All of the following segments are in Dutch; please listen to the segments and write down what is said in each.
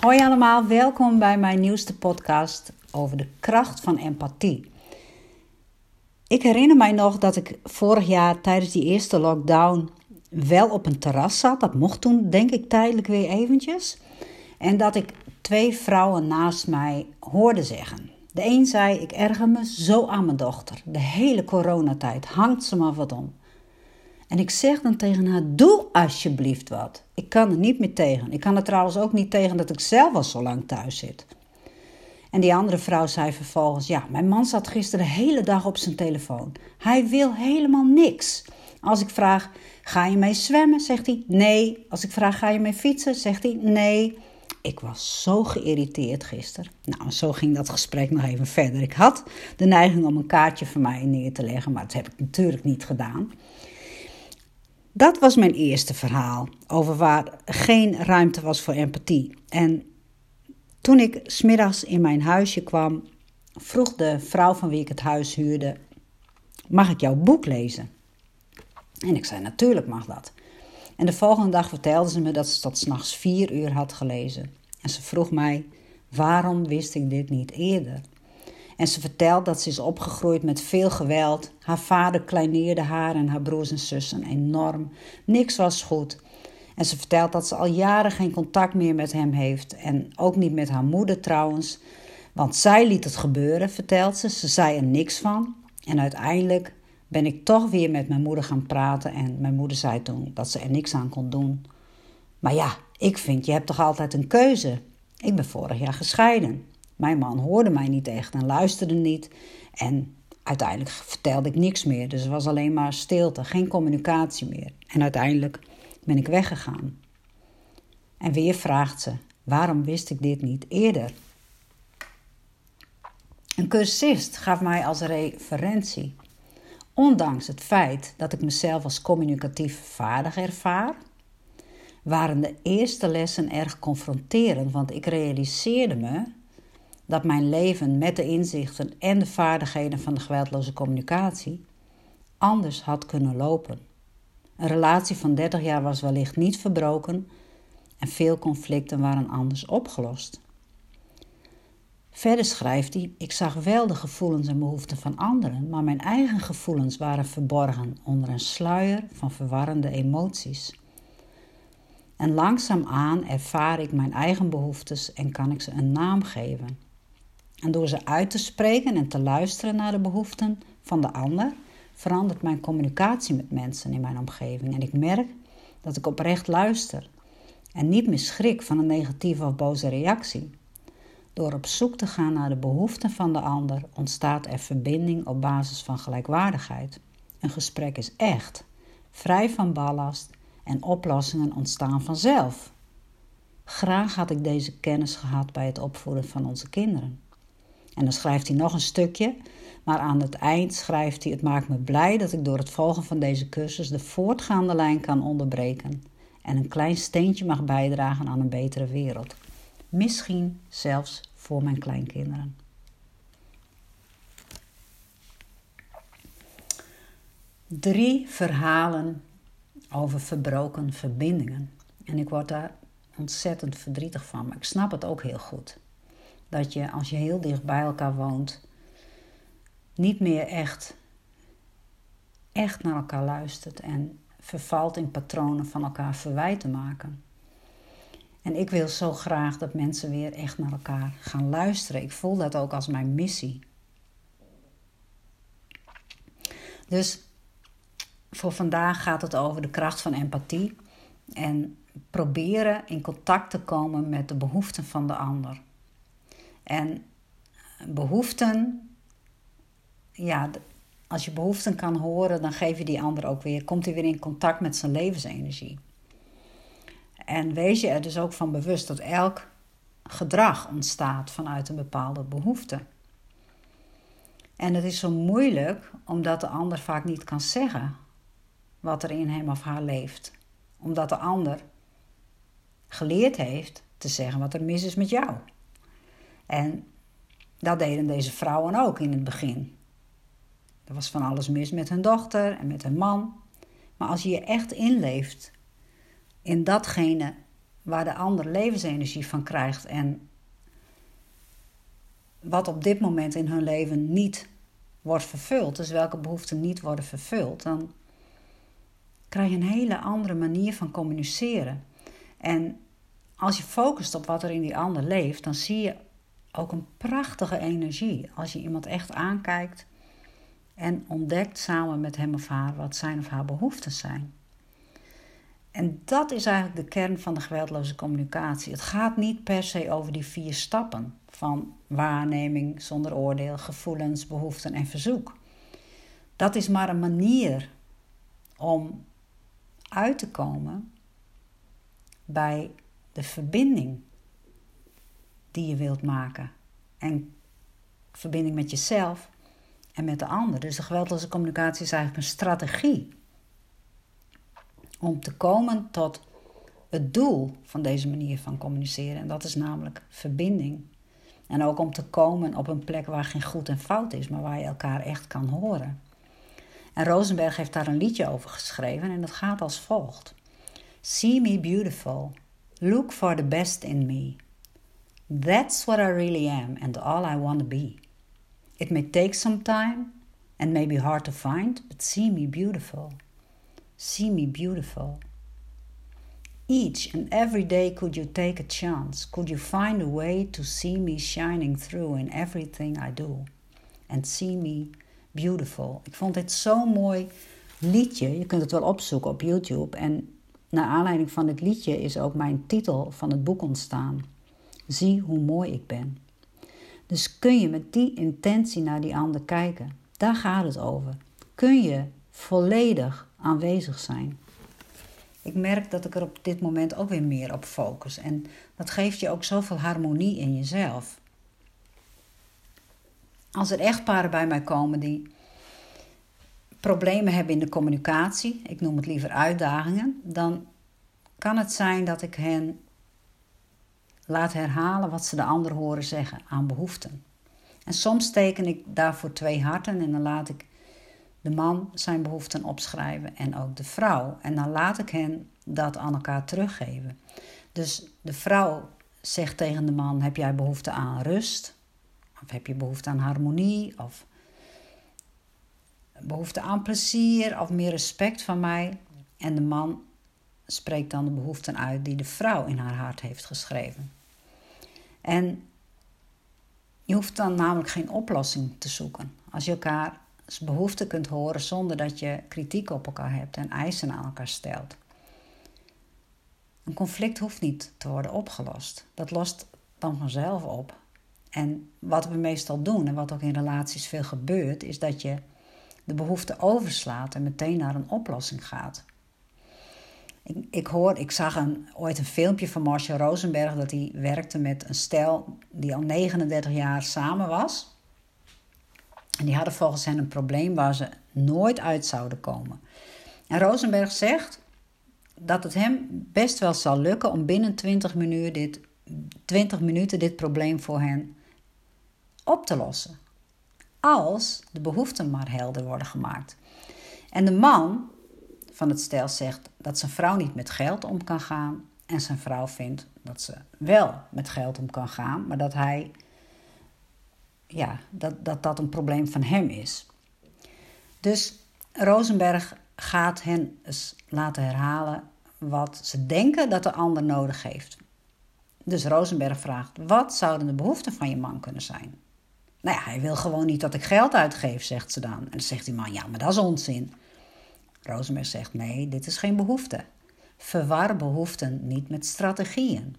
Hoi allemaal, welkom bij mijn nieuwste podcast over de kracht van empathie. Ik herinner mij nog dat ik vorig jaar tijdens die eerste lockdown wel op een terras zat. Dat mocht toen, denk ik, tijdelijk weer eventjes. En dat ik twee vrouwen naast mij hoorde zeggen. De een zei: Ik erger me zo aan mijn dochter. De hele coronatijd hangt ze maar wat om. En ik zeg dan tegen haar: Doe alsjeblieft wat. Ik kan er niet meer tegen. Ik kan er trouwens ook niet tegen dat ik zelf al zo lang thuis zit. En die andere vrouw zei vervolgens: Ja, mijn man zat gisteren de hele dag op zijn telefoon. Hij wil helemaal niks. Als ik vraag: Ga je mee zwemmen? zegt hij: Nee. Als ik vraag: Ga je mee fietsen? zegt hij: Nee. Ik was zo geïrriteerd gisteren. Nou, zo ging dat gesprek nog even verder. Ik had de neiging om een kaartje voor mij neer te leggen, maar dat heb ik natuurlijk niet gedaan. Dat was mijn eerste verhaal over waar geen ruimte was voor empathie. En toen ik smiddags in mijn huisje kwam, vroeg de vrouw van wie ik het huis huurde: Mag ik jouw boek lezen? En ik zei: Natuurlijk mag dat. En de volgende dag vertelde ze me dat ze tot s'nachts vier uur had gelezen. En ze vroeg mij: Waarom wist ik dit niet eerder? En ze vertelt dat ze is opgegroeid met veel geweld. Haar vader kleineerde haar en haar broers en zussen enorm. Niks was goed. En ze vertelt dat ze al jaren geen contact meer met hem heeft. En ook niet met haar moeder trouwens. Want zij liet het gebeuren, vertelt ze. Ze zei er niks van. En uiteindelijk ben ik toch weer met mijn moeder gaan praten. En mijn moeder zei toen dat ze er niks aan kon doen. Maar ja, ik vind, je hebt toch altijd een keuze. Ik ben vorig jaar gescheiden. Mijn man hoorde mij niet echt en luisterde niet. En uiteindelijk vertelde ik niks meer. Dus er was alleen maar stilte, geen communicatie meer. En uiteindelijk ben ik weggegaan. En weer vraagt ze: waarom wist ik dit niet eerder? Een cursist gaf mij als referentie. Ondanks het feit dat ik mezelf als communicatief vaardig ervaar, waren de eerste lessen erg confronterend, want ik realiseerde me dat mijn leven met de inzichten en de vaardigheden van de geweldloze communicatie anders had kunnen lopen. Een relatie van 30 jaar was wellicht niet verbroken en veel conflicten waren anders opgelost. Verder schrijft hij: Ik zag wel de gevoelens en behoeften van anderen, maar mijn eigen gevoelens waren verborgen onder een sluier van verwarrende emoties. En langzaamaan ervaar ik mijn eigen behoeftes en kan ik ze een naam geven. En door ze uit te spreken en te luisteren naar de behoeften van de ander, verandert mijn communicatie met mensen in mijn omgeving. En ik merk dat ik oprecht luister en niet meer schrik van een negatieve of boze reactie. Door op zoek te gaan naar de behoeften van de ander ontstaat er verbinding op basis van gelijkwaardigheid. Een gesprek is echt, vrij van ballast en oplossingen ontstaan vanzelf. Graag had ik deze kennis gehad bij het opvoeden van onze kinderen. En dan schrijft hij nog een stukje, maar aan het eind schrijft hij: Het maakt me blij dat ik door het volgen van deze cursus de voortgaande lijn kan onderbreken en een klein steentje mag bijdragen aan een betere wereld. Misschien zelfs voor mijn kleinkinderen. Drie verhalen over verbroken verbindingen. En ik word daar ontzettend verdrietig van, maar ik snap het ook heel goed dat je als je heel dicht bij elkaar woont, niet meer echt, echt naar elkaar luistert en vervalt in patronen van elkaar verwijten maken. En ik wil zo graag dat mensen weer echt naar elkaar gaan luisteren. Ik voel dat ook als mijn missie. Dus voor vandaag gaat het over de kracht van empathie en proberen in contact te komen met de behoeften van de ander. En behoeften, ja, als je behoeften kan horen, dan geef je die ander ook weer, komt hij weer in contact met zijn levensenergie. En wees je er dus ook van bewust dat elk gedrag ontstaat vanuit een bepaalde behoefte. En het is zo moeilijk omdat de ander vaak niet kan zeggen wat er in hem of haar leeft. Omdat de ander geleerd heeft te zeggen wat er mis is met jou. En dat deden deze vrouwen ook in het begin. Er was van alles mis met hun dochter en met hun man. Maar als je je echt inleeft in datgene waar de ander levensenergie van krijgt en wat op dit moment in hun leven niet wordt vervuld, dus welke behoeften niet worden vervuld, dan krijg je een hele andere manier van communiceren. En als je focust op wat er in die ander leeft, dan zie je ook een prachtige energie. Als je iemand echt aankijkt en ontdekt samen met hem of haar wat zijn of haar behoeften zijn. En dat is eigenlijk de kern van de geweldloze communicatie. Het gaat niet per se over die vier stappen van waarneming zonder oordeel, gevoelens, behoeften en verzoek. Dat is maar een manier om uit te komen bij de verbinding die je wilt maken. En verbinding met jezelf en met de ander. Dus de geweldloze communicatie is eigenlijk een strategie om te komen tot het doel van deze manier van communiceren. En dat is namelijk verbinding. En ook om te komen op een plek waar geen goed en fout is, maar waar je elkaar echt kan horen. En Rosenberg heeft daar een liedje over geschreven en dat gaat als volgt: See me beautiful, look for the best in me. That's what I really am and all I want to be. It may take some time and may be hard to find, but see me beautiful. See me beautiful. Each and every day could you take a chance, could you find a way to see me shining through in everything I do and see me beautiful. Ik vond dit zo'n mooi liedje. Je kunt het wel opzoeken op YouTube. En naar aanleiding van het liedje is ook mijn titel van het boek ontstaan. Zie hoe mooi ik ben. Dus kun je met die intentie naar die ander kijken. Daar gaat het over. Kun je volledig aanwezig zijn. Ik merk dat ik er op dit moment ook weer meer op focus. En dat geeft je ook zoveel harmonie in jezelf. Als er echtparen bij mij komen die problemen hebben in de communicatie, ik noem het liever uitdagingen, dan kan het zijn dat ik hen laat herhalen wat ze de ander horen zeggen aan behoeften. En soms teken ik daarvoor twee harten en dan laat ik de man zijn behoeften opschrijven en ook de vrouw. En dan laat ik hen dat aan elkaar teruggeven. Dus de vrouw zegt tegen de man: Heb jij behoefte aan rust? Of heb je behoefte aan harmonie? Of behoefte aan plezier? Of meer respect van mij? En de man spreekt dan de behoeften uit die de vrouw in haar hart heeft geschreven. En je hoeft dan namelijk geen oplossing te zoeken. Als je elkaar behoeften kunt horen zonder dat je kritiek op elkaar hebt en eisen aan elkaar stelt. Een conflict hoeft niet te worden opgelost. Dat lost dan vanzelf op. En wat we meestal doen en wat ook in relaties veel gebeurt, is dat je de behoefte overslaat en meteen naar een oplossing gaat. Ik, hoor, ik zag een, ooit een filmpje van Marcia Rosenberg dat hij werkte met een stel die al 39 jaar samen was. En die hadden volgens hen een probleem waar ze nooit uit zouden komen. En Rosenberg zegt dat het hem best wel zal lukken om binnen 20 minuten dit, 20 minuten dit probleem voor hen op te lossen. Als de behoeften maar helder worden gemaakt. En de man van het stel zegt dat zijn vrouw niet met geld om kan gaan. En zijn vrouw vindt dat ze wel met geld om kan gaan, maar dat hij ja, dat, dat dat een probleem van hem is. Dus Rosenberg gaat hen eens laten herhalen wat ze denken dat de ander nodig heeft. Dus Rosenberg vraagt: Wat zouden de behoeften van je man kunnen zijn? Nou ja, hij wil gewoon niet dat ik geld uitgeef, zegt ze dan. En dan zegt die man: Ja, maar dat is onzin. Rosenberg zegt: Nee, dit is geen behoefte. Verwar behoeften niet met strategieën.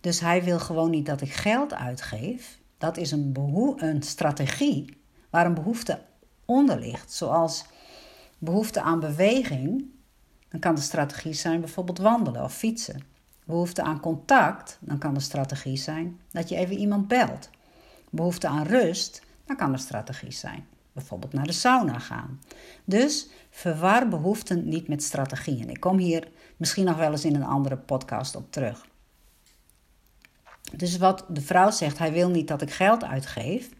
Dus hij wil gewoon niet dat ik geld uitgeef. Dat is een, een strategie waar een behoefte onder ligt. Zoals behoefte aan beweging. Dan kan de strategie zijn bijvoorbeeld wandelen of fietsen. Behoefte aan contact, dan kan de strategie zijn dat je even iemand belt. Behoefte aan rust, dan kan de strategie zijn bijvoorbeeld naar de sauna gaan. Dus verwar behoeften niet met strategieën. Ik kom hier misschien nog wel eens in een andere podcast op terug. Dus wat de vrouw zegt, hij wil niet dat ik geld uitgeef.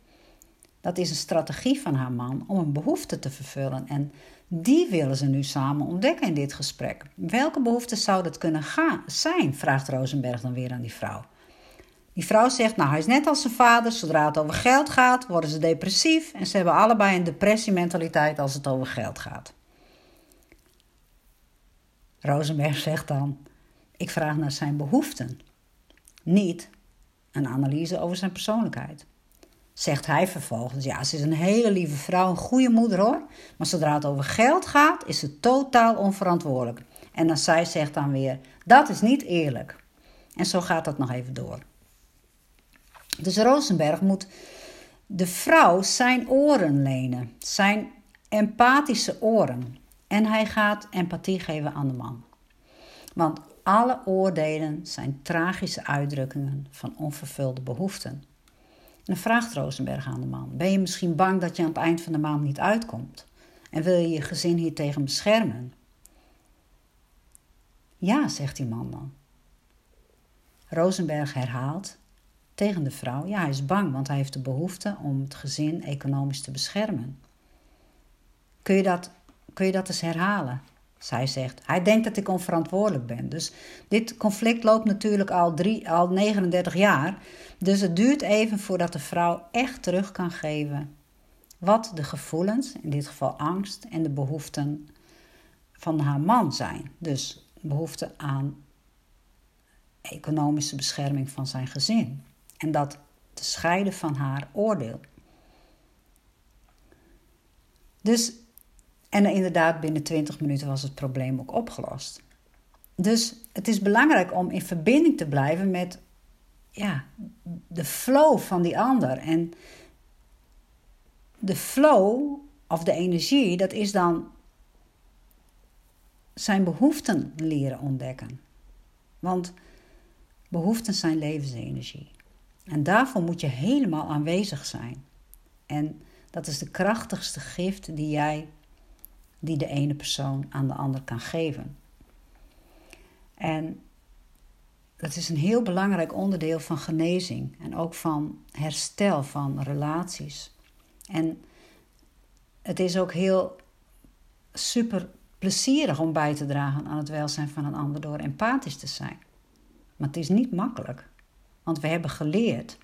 Dat is een strategie van haar man om een behoefte te vervullen. En Die willen ze nu samen ontdekken in dit gesprek. Welke behoeften zou dat kunnen gaan, zijn? vraagt Rosenberg dan weer aan die vrouw. Die vrouw zegt, nou hij is net als zijn vader, zodra het over geld gaat, worden ze depressief en ze hebben allebei een depressiementaliteit als het over geld gaat. Rosenberg zegt dan, ik vraag naar zijn behoeften, niet een analyse over zijn persoonlijkheid. Zegt hij vervolgens, ja, ze is een hele lieve vrouw, een goede moeder hoor, maar zodra het over geld gaat, is ze totaal onverantwoordelijk. En dan zij zegt dan weer, dat is niet eerlijk. En zo gaat dat nog even door. Dus Rosenberg moet de vrouw zijn oren lenen, zijn empathische oren. En hij gaat empathie geven aan de man. Want alle oordelen zijn tragische uitdrukkingen van onvervulde behoeften. En dan vraagt Rosenberg aan de man: Ben je misschien bang dat je aan het eind van de maand niet uitkomt? En wil je je gezin hiertegen beschermen? Ja, zegt die man dan. Rosenberg herhaalt tegen de vrouw: Ja, hij is bang, want hij heeft de behoefte om het gezin economisch te beschermen. Kun je dat, kun je dat eens herhalen? Zij zegt, hij denkt dat ik onverantwoordelijk ben. Dus dit conflict loopt natuurlijk al, drie, al 39 jaar. Dus het duurt even voordat de vrouw echt terug kan geven wat de gevoelens, in dit geval angst, en de behoeften van haar man zijn. Dus behoefte aan economische bescherming van zijn gezin. En dat te scheiden van haar oordeel. Dus en inderdaad, binnen 20 minuten was het probleem ook opgelost. Dus het is belangrijk om in verbinding te blijven met ja, de flow van die ander. En de flow of de energie, dat is dan zijn behoeften leren ontdekken. Want behoeften zijn levensenergie. En daarvoor moet je helemaal aanwezig zijn. En dat is de krachtigste gift die jij die de ene persoon aan de ander kan geven. En dat is een heel belangrijk onderdeel van genezing en ook van herstel van relaties. En het is ook heel super plezierig om bij te dragen aan het welzijn van een ander door empathisch te zijn. Maar het is niet makkelijk, want we hebben geleerd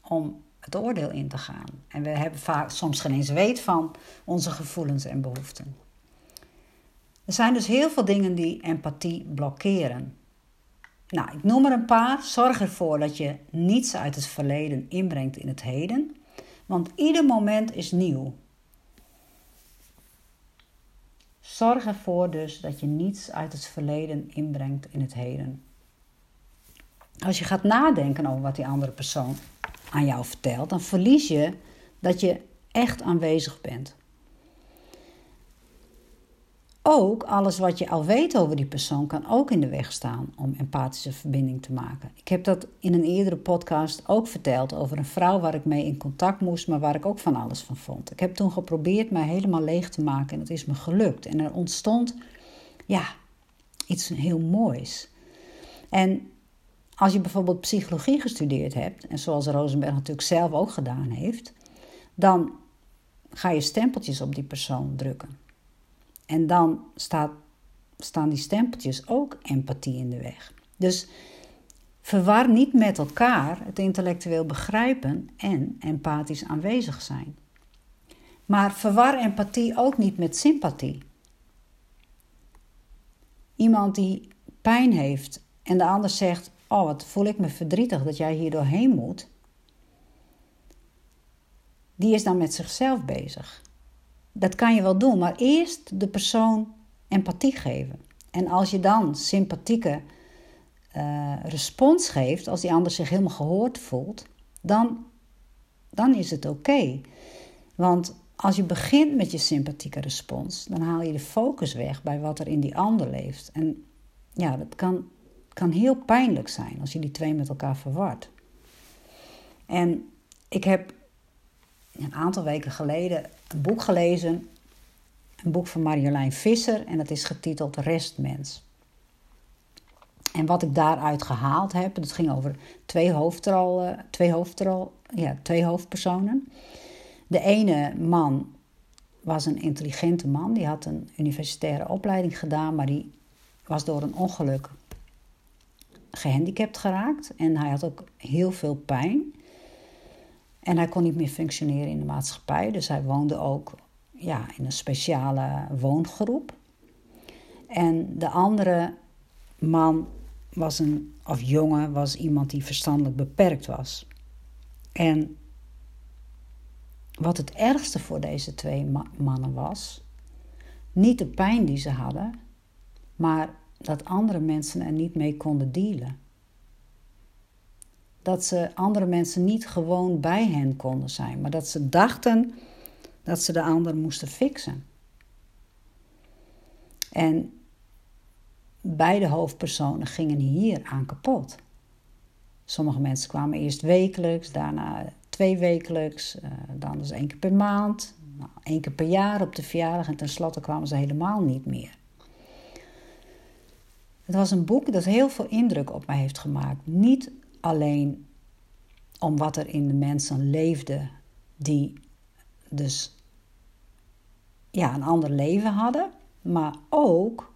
om het oordeel in te gaan. En we hebben vaak, soms geen eens weet van onze gevoelens en behoeften. Er zijn dus heel veel dingen die empathie blokkeren. Nou, ik noem er een paar. Zorg ervoor dat je niets uit het verleden inbrengt in het heden, want ieder moment is nieuw. Zorg ervoor dus dat je niets uit het verleden inbrengt in het heden. Als je gaat nadenken over wat die andere persoon aan jou vertelt, dan verlies je dat je echt aanwezig bent. Ook alles wat je al weet over die persoon kan ook in de weg staan om empathische verbinding te maken. Ik heb dat in een eerdere podcast ook verteld over een vrouw waar ik mee in contact moest, maar waar ik ook van alles van vond. Ik heb toen geprobeerd mij helemaal leeg te maken en het is me gelukt. En er ontstond, ja, iets heel moois. En als je bijvoorbeeld psychologie gestudeerd hebt, en zoals Rosenberg natuurlijk zelf ook gedaan heeft, dan ga je stempeltjes op die persoon drukken. En dan staat, staan die stempeltjes ook empathie in de weg. Dus verwar niet met elkaar het intellectueel begrijpen en empathisch aanwezig zijn. Maar verwar empathie ook niet met sympathie. Iemand die pijn heeft en de ander zegt: Oh, wat voel ik me verdrietig dat jij hier doorheen moet. Die is dan met zichzelf bezig. Dat kan je wel doen, maar eerst de persoon empathie geven. En als je dan sympathieke uh, respons geeft, als die ander zich helemaal gehoord voelt, dan, dan is het oké. Want als je begint met je sympathieke respons, dan haal je de focus weg bij wat er in die ander leeft. En ja, dat kan kan heel pijnlijk zijn als je die twee met elkaar verward. En ik heb een aantal weken geleden een boek gelezen, een boek van Marjolein Visser, en dat is getiteld Restmens. En wat ik daaruit gehaald heb, dat ging over twee, hoofdrol, twee, hoofdrol, ja, twee hoofdpersonen. De ene man was een intelligente man. Die had een universitaire opleiding gedaan, maar die was door een ongeluk gehandicapt geraakt. En hij had ook heel veel pijn. En hij kon niet meer functioneren in de maatschappij. Dus hij woonde ook ja, in een speciale woongroep. En de andere man was een, of jongen, was iemand die verstandelijk beperkt was. En wat het ergste voor deze twee mannen was, niet de pijn die ze hadden, maar dat andere mensen er niet mee konden dealen. Dat ze andere mensen niet gewoon bij hen konden zijn, maar dat ze dachten dat ze de ander moesten fixen. En beide hoofdpersonen gingen hier aan kapot. Sommige mensen kwamen eerst wekelijks, daarna twee wekelijks, uh, dan dus één keer per maand, nou, één keer per jaar op de verjaardag en tenslotte kwamen ze helemaal niet meer. Het was een boek dat heel veel indruk op mij heeft gemaakt. Niet alleen om wat er in de mensen leefde, die dus ja, een ander leven hadden, maar ook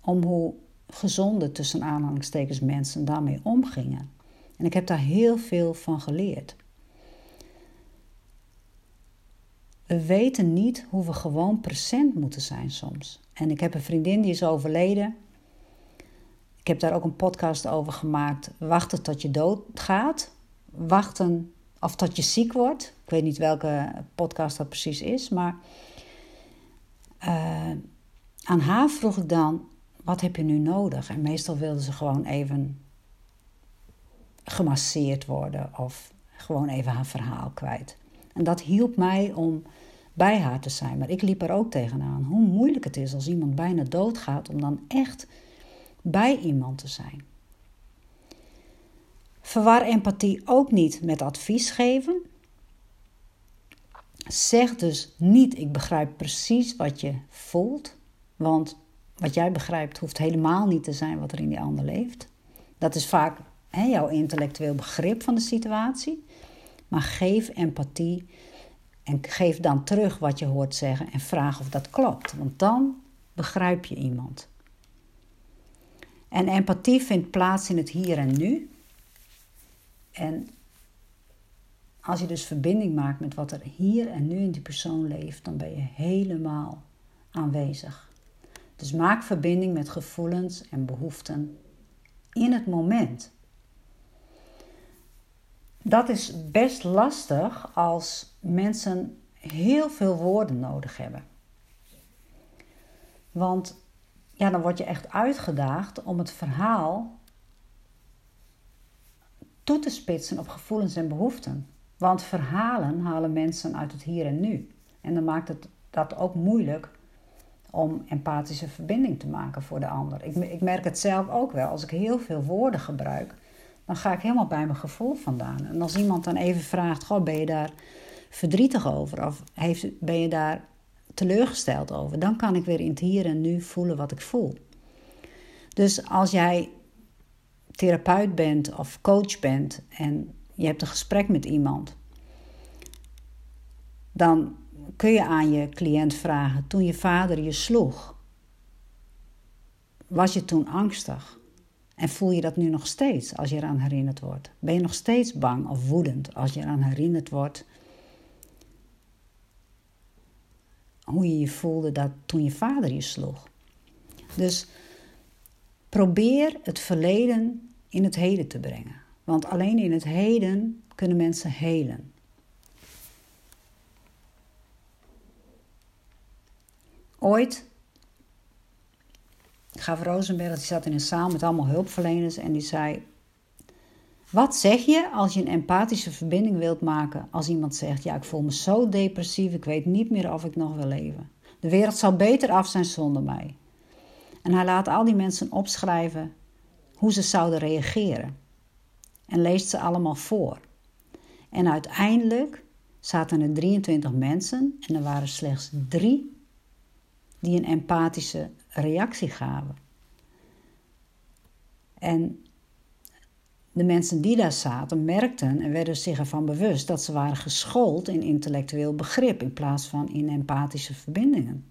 om hoe gezonde tussen aanhalingstekens mensen daarmee omgingen. En ik heb daar heel veel van geleerd. We weten niet hoe we gewoon present moeten zijn soms. En ik heb een vriendin die is overleden. Ik heb daar ook een podcast over gemaakt. Wachten tot je doodgaat. Wachten of tot je ziek wordt. Ik weet niet welke podcast dat precies is. Maar uh, aan haar vroeg ik dan: wat heb je nu nodig? En meestal wilde ze gewoon even gemasseerd worden of gewoon even haar verhaal kwijt. En dat hielp mij om bij haar te zijn. Maar ik liep er ook tegenaan. Hoe moeilijk het is als iemand bijna doodgaat om dan echt bij iemand te zijn. Verwar empathie ook niet met advies geven. Zeg dus niet: ik begrijp precies wat je voelt, want wat jij begrijpt hoeft helemaal niet te zijn wat er in die ander leeft. Dat is vaak hè, jouw intellectueel begrip van de situatie. Maar geef empathie en geef dan terug wat je hoort zeggen en vraag of dat klopt. Want dan begrijp je iemand. En empathie vindt plaats in het hier en nu. En als je dus verbinding maakt met wat er hier en nu in die persoon leeft, dan ben je helemaal aanwezig. Dus maak verbinding met gevoelens en behoeften in het moment. Dat is best lastig als mensen heel veel woorden nodig hebben. Want ja, dan word je echt uitgedaagd om het verhaal toe te spitsen op gevoelens en behoeften. Want verhalen halen mensen uit het hier en nu. En dan maakt het dat ook moeilijk om empathische verbinding te maken voor de ander. Ik, ik merk het zelf ook wel. Als ik heel veel woorden gebruik, dan ga ik helemaal bij mijn gevoel vandaan. En als iemand dan even vraagt: Goh, ben je daar verdrietig over? Of heeft, ben je daar teleurgesteld over? Dan kan ik weer in het hier en nu voelen wat ik voel. Dus als jij therapeut bent of coach bent en je hebt een gesprek met iemand, dan kun je aan je cliënt vragen: toen je vader je sloeg, was je toen angstig? En voel je dat nu nog steeds als je eraan herinnerd wordt? Ben je nog steeds bang of woedend als je eraan herinnerd wordt hoe je je voelde dat toen je vader je sloeg? Dus probeer het verleden in het heden te brengen. Want alleen in het heden kunnen mensen helen. Ooit Gav Rosenberg, die zat in een zaal met allemaal hulpverleners en die zei: Wat zeg je als je een empathische verbinding wilt maken als iemand zegt: Ja, ik voel me zo depressief, ik weet niet meer of ik nog wil leven. De wereld zou beter af zijn zonder mij. En hij laat al die mensen opschrijven hoe ze zouden reageren. En leest ze allemaal voor. En uiteindelijk zaten er 23 mensen en er waren slechts drie die een empathische reactie gaven. En de mensen die daar zaten merkten en werden zich ervan bewust dat ze waren geschoold in intellectueel begrip in plaats van in empathische verbindingen.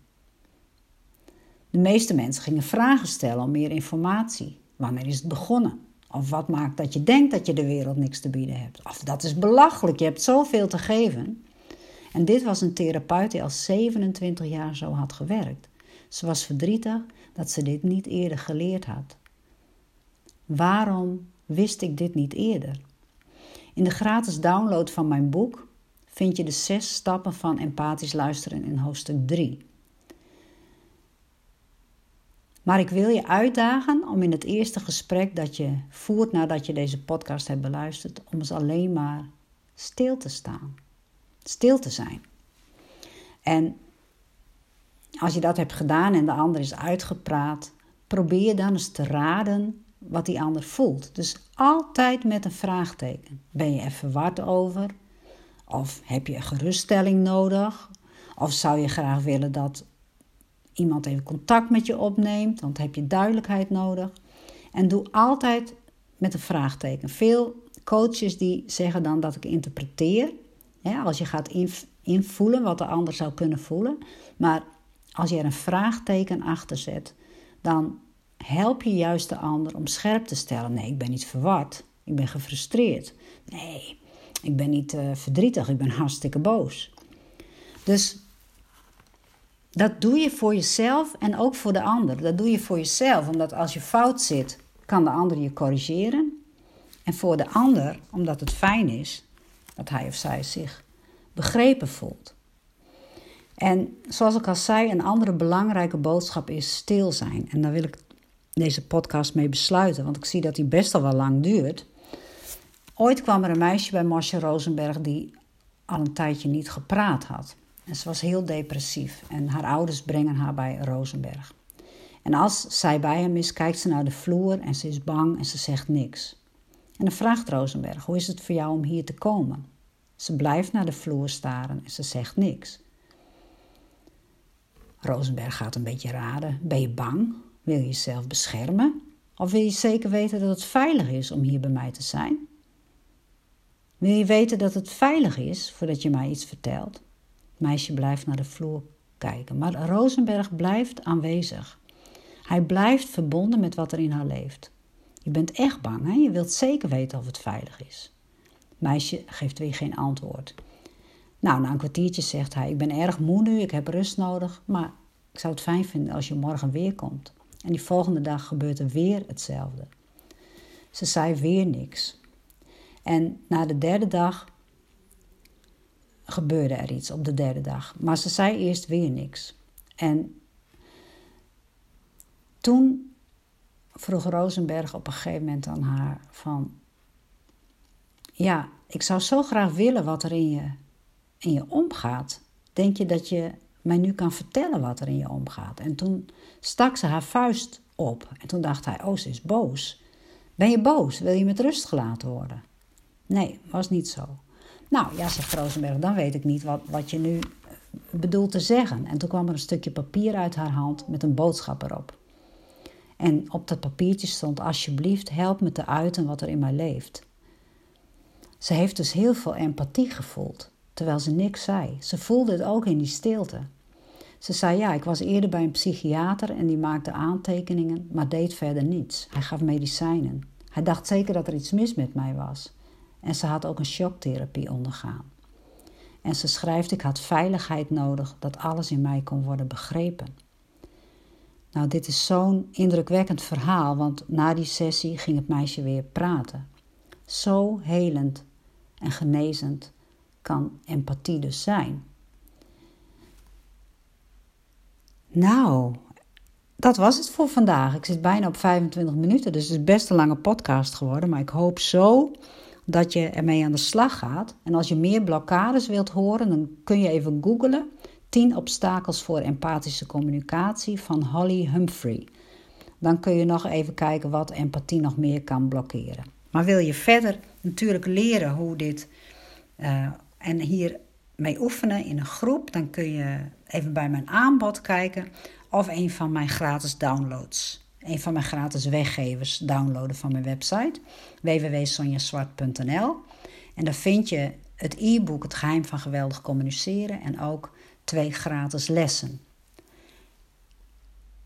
De meeste mensen gingen vragen stellen om meer informatie. Wanneer is het begonnen? Of wat maakt dat je denkt dat je de wereld niks te bieden hebt? Of dat is belachelijk, je hebt zoveel te geven. En dit was een therapeut die al 27 jaar zo had gewerkt. Ze was verdrietig dat ze dit niet eerder geleerd had. Waarom wist ik dit niet eerder? In de gratis download van mijn boek vind je de zes stappen van empathisch luisteren in hoofdstuk 3. Maar ik wil je uitdagen om in het eerste gesprek dat je voert nadat je deze podcast hebt beluisterd, om eens alleen maar stil te staan. Stil te zijn. En als je dat hebt gedaan en de ander is uitgepraat, probeer dan eens te raden wat die ander voelt. Dus altijd met een vraagteken. Ben je er verward over? Of heb je een geruststelling nodig? Of zou je graag willen dat iemand even contact met je opneemt, want heb je duidelijkheid nodig. En doe altijd met een vraagteken. Veel coaches die zeggen dan dat ik interpreteer. Als je gaat invoelen wat de ander zou kunnen voelen. Maar als je er een vraagteken achter zet, dan help je juist de ander om scherp te stellen. Nee, ik ben niet verward. Ik ben gefrustreerd. Nee, ik ben niet uh, verdrietig. Ik ben hartstikke boos. Dus dat doe je voor jezelf en ook voor de ander. Dat doe je voor jezelf, omdat als je fout zit, kan de ander je corrigeren. En voor de ander, omdat het fijn is dat hij of zij zich begrepen voelt. En zoals ik al zei, een andere belangrijke boodschap is stil zijn. En daar wil ik deze podcast mee besluiten, want ik zie dat die best al wel lang duurt. Ooit kwam er een meisje bij Marcia Rosenberg die al een tijdje niet gepraat had. En ze was heel depressief en haar ouders brengen haar bij Rosenberg. En als zij bij hem is, kijkt ze naar de vloer en ze is bang en ze zegt niks. En dan vraagt Rosenberg: Hoe is het voor jou om hier te komen? Ze blijft naar de vloer staren en ze zegt niks. Rosenberg gaat een beetje raden: Ben je bang? Wil je jezelf beschermen? Of wil je zeker weten dat het veilig is om hier bij mij te zijn? Wil je weten dat het veilig is voordat je mij iets vertelt? meisje blijft naar de vloer kijken. Maar Rosenberg blijft aanwezig. Hij blijft verbonden met wat er in haar leeft. Je bent echt bang, hè? Je wilt zeker weten of het veilig is. meisje geeft weer geen antwoord. Nou, na een kwartiertje zegt hij: Ik ben erg moe nu, ik heb rust nodig, maar ik zou het fijn vinden als je morgen weer komt. En die volgende dag gebeurt er weer hetzelfde. Ze zei weer niks. En na de derde dag gebeurde er iets op de derde dag. Maar ze zei eerst weer niks. En toen vroeg Rosenberg op een gegeven moment aan haar van... Ja, ik zou zo graag willen wat er in je, in je omgaat. Denk je dat je mij nu kan vertellen wat er in je omgaat? En toen stak ze haar vuist op. En toen dacht hij, oh, ze is boos. Ben je boos? Wil je met rust gelaten worden? Nee, was niet zo. Nou ja, zegt Rosenberg, dan weet ik niet wat, wat je nu eh, bedoelt te zeggen. En toen kwam er een stukje papier uit haar hand met een boodschap erop. En op dat papiertje stond: Alsjeblieft, help me te uiten wat er in mij leeft. Ze heeft dus heel veel empathie gevoeld, terwijl ze niks zei. Ze voelde het ook in die stilte. Ze zei: Ja, ik was eerder bij een psychiater en die maakte aantekeningen, maar deed verder niets. Hij gaf medicijnen. Hij dacht zeker dat er iets mis met mij was. En ze had ook een shocktherapie ondergaan. En ze schrijft: Ik had veiligheid nodig dat alles in mij kon worden begrepen. Nou, dit is zo'n indrukwekkend verhaal, want na die sessie ging het meisje weer praten. Zo helend en genezend kan empathie dus zijn. Nou, dat was het voor vandaag. Ik zit bijna op 25 minuten, dus het is best een lange podcast geworden. Maar ik hoop zo dat je ermee aan de slag gaat. En als je meer blokkades wilt horen, dan kun je even googlen. 10 obstakels voor empathische communicatie van Holly Humphrey. Dan kun je nog even kijken wat empathie nog meer kan blokkeren. Maar wil je verder natuurlijk leren hoe dit uh, en hier mee oefenen in een groep, dan kun je even bij mijn aanbod kijken of een van mijn gratis downloads. een van mijn gratis weggevers downloaden van mijn website www.sonjaswart.nl. En daar vind je het e-book Het geheim van geweldig communiceren en ook twee gratis lessen.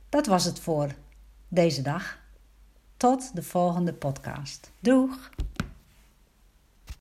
Dat was het voor deze dag. Tot de volgende podcast. Doeg!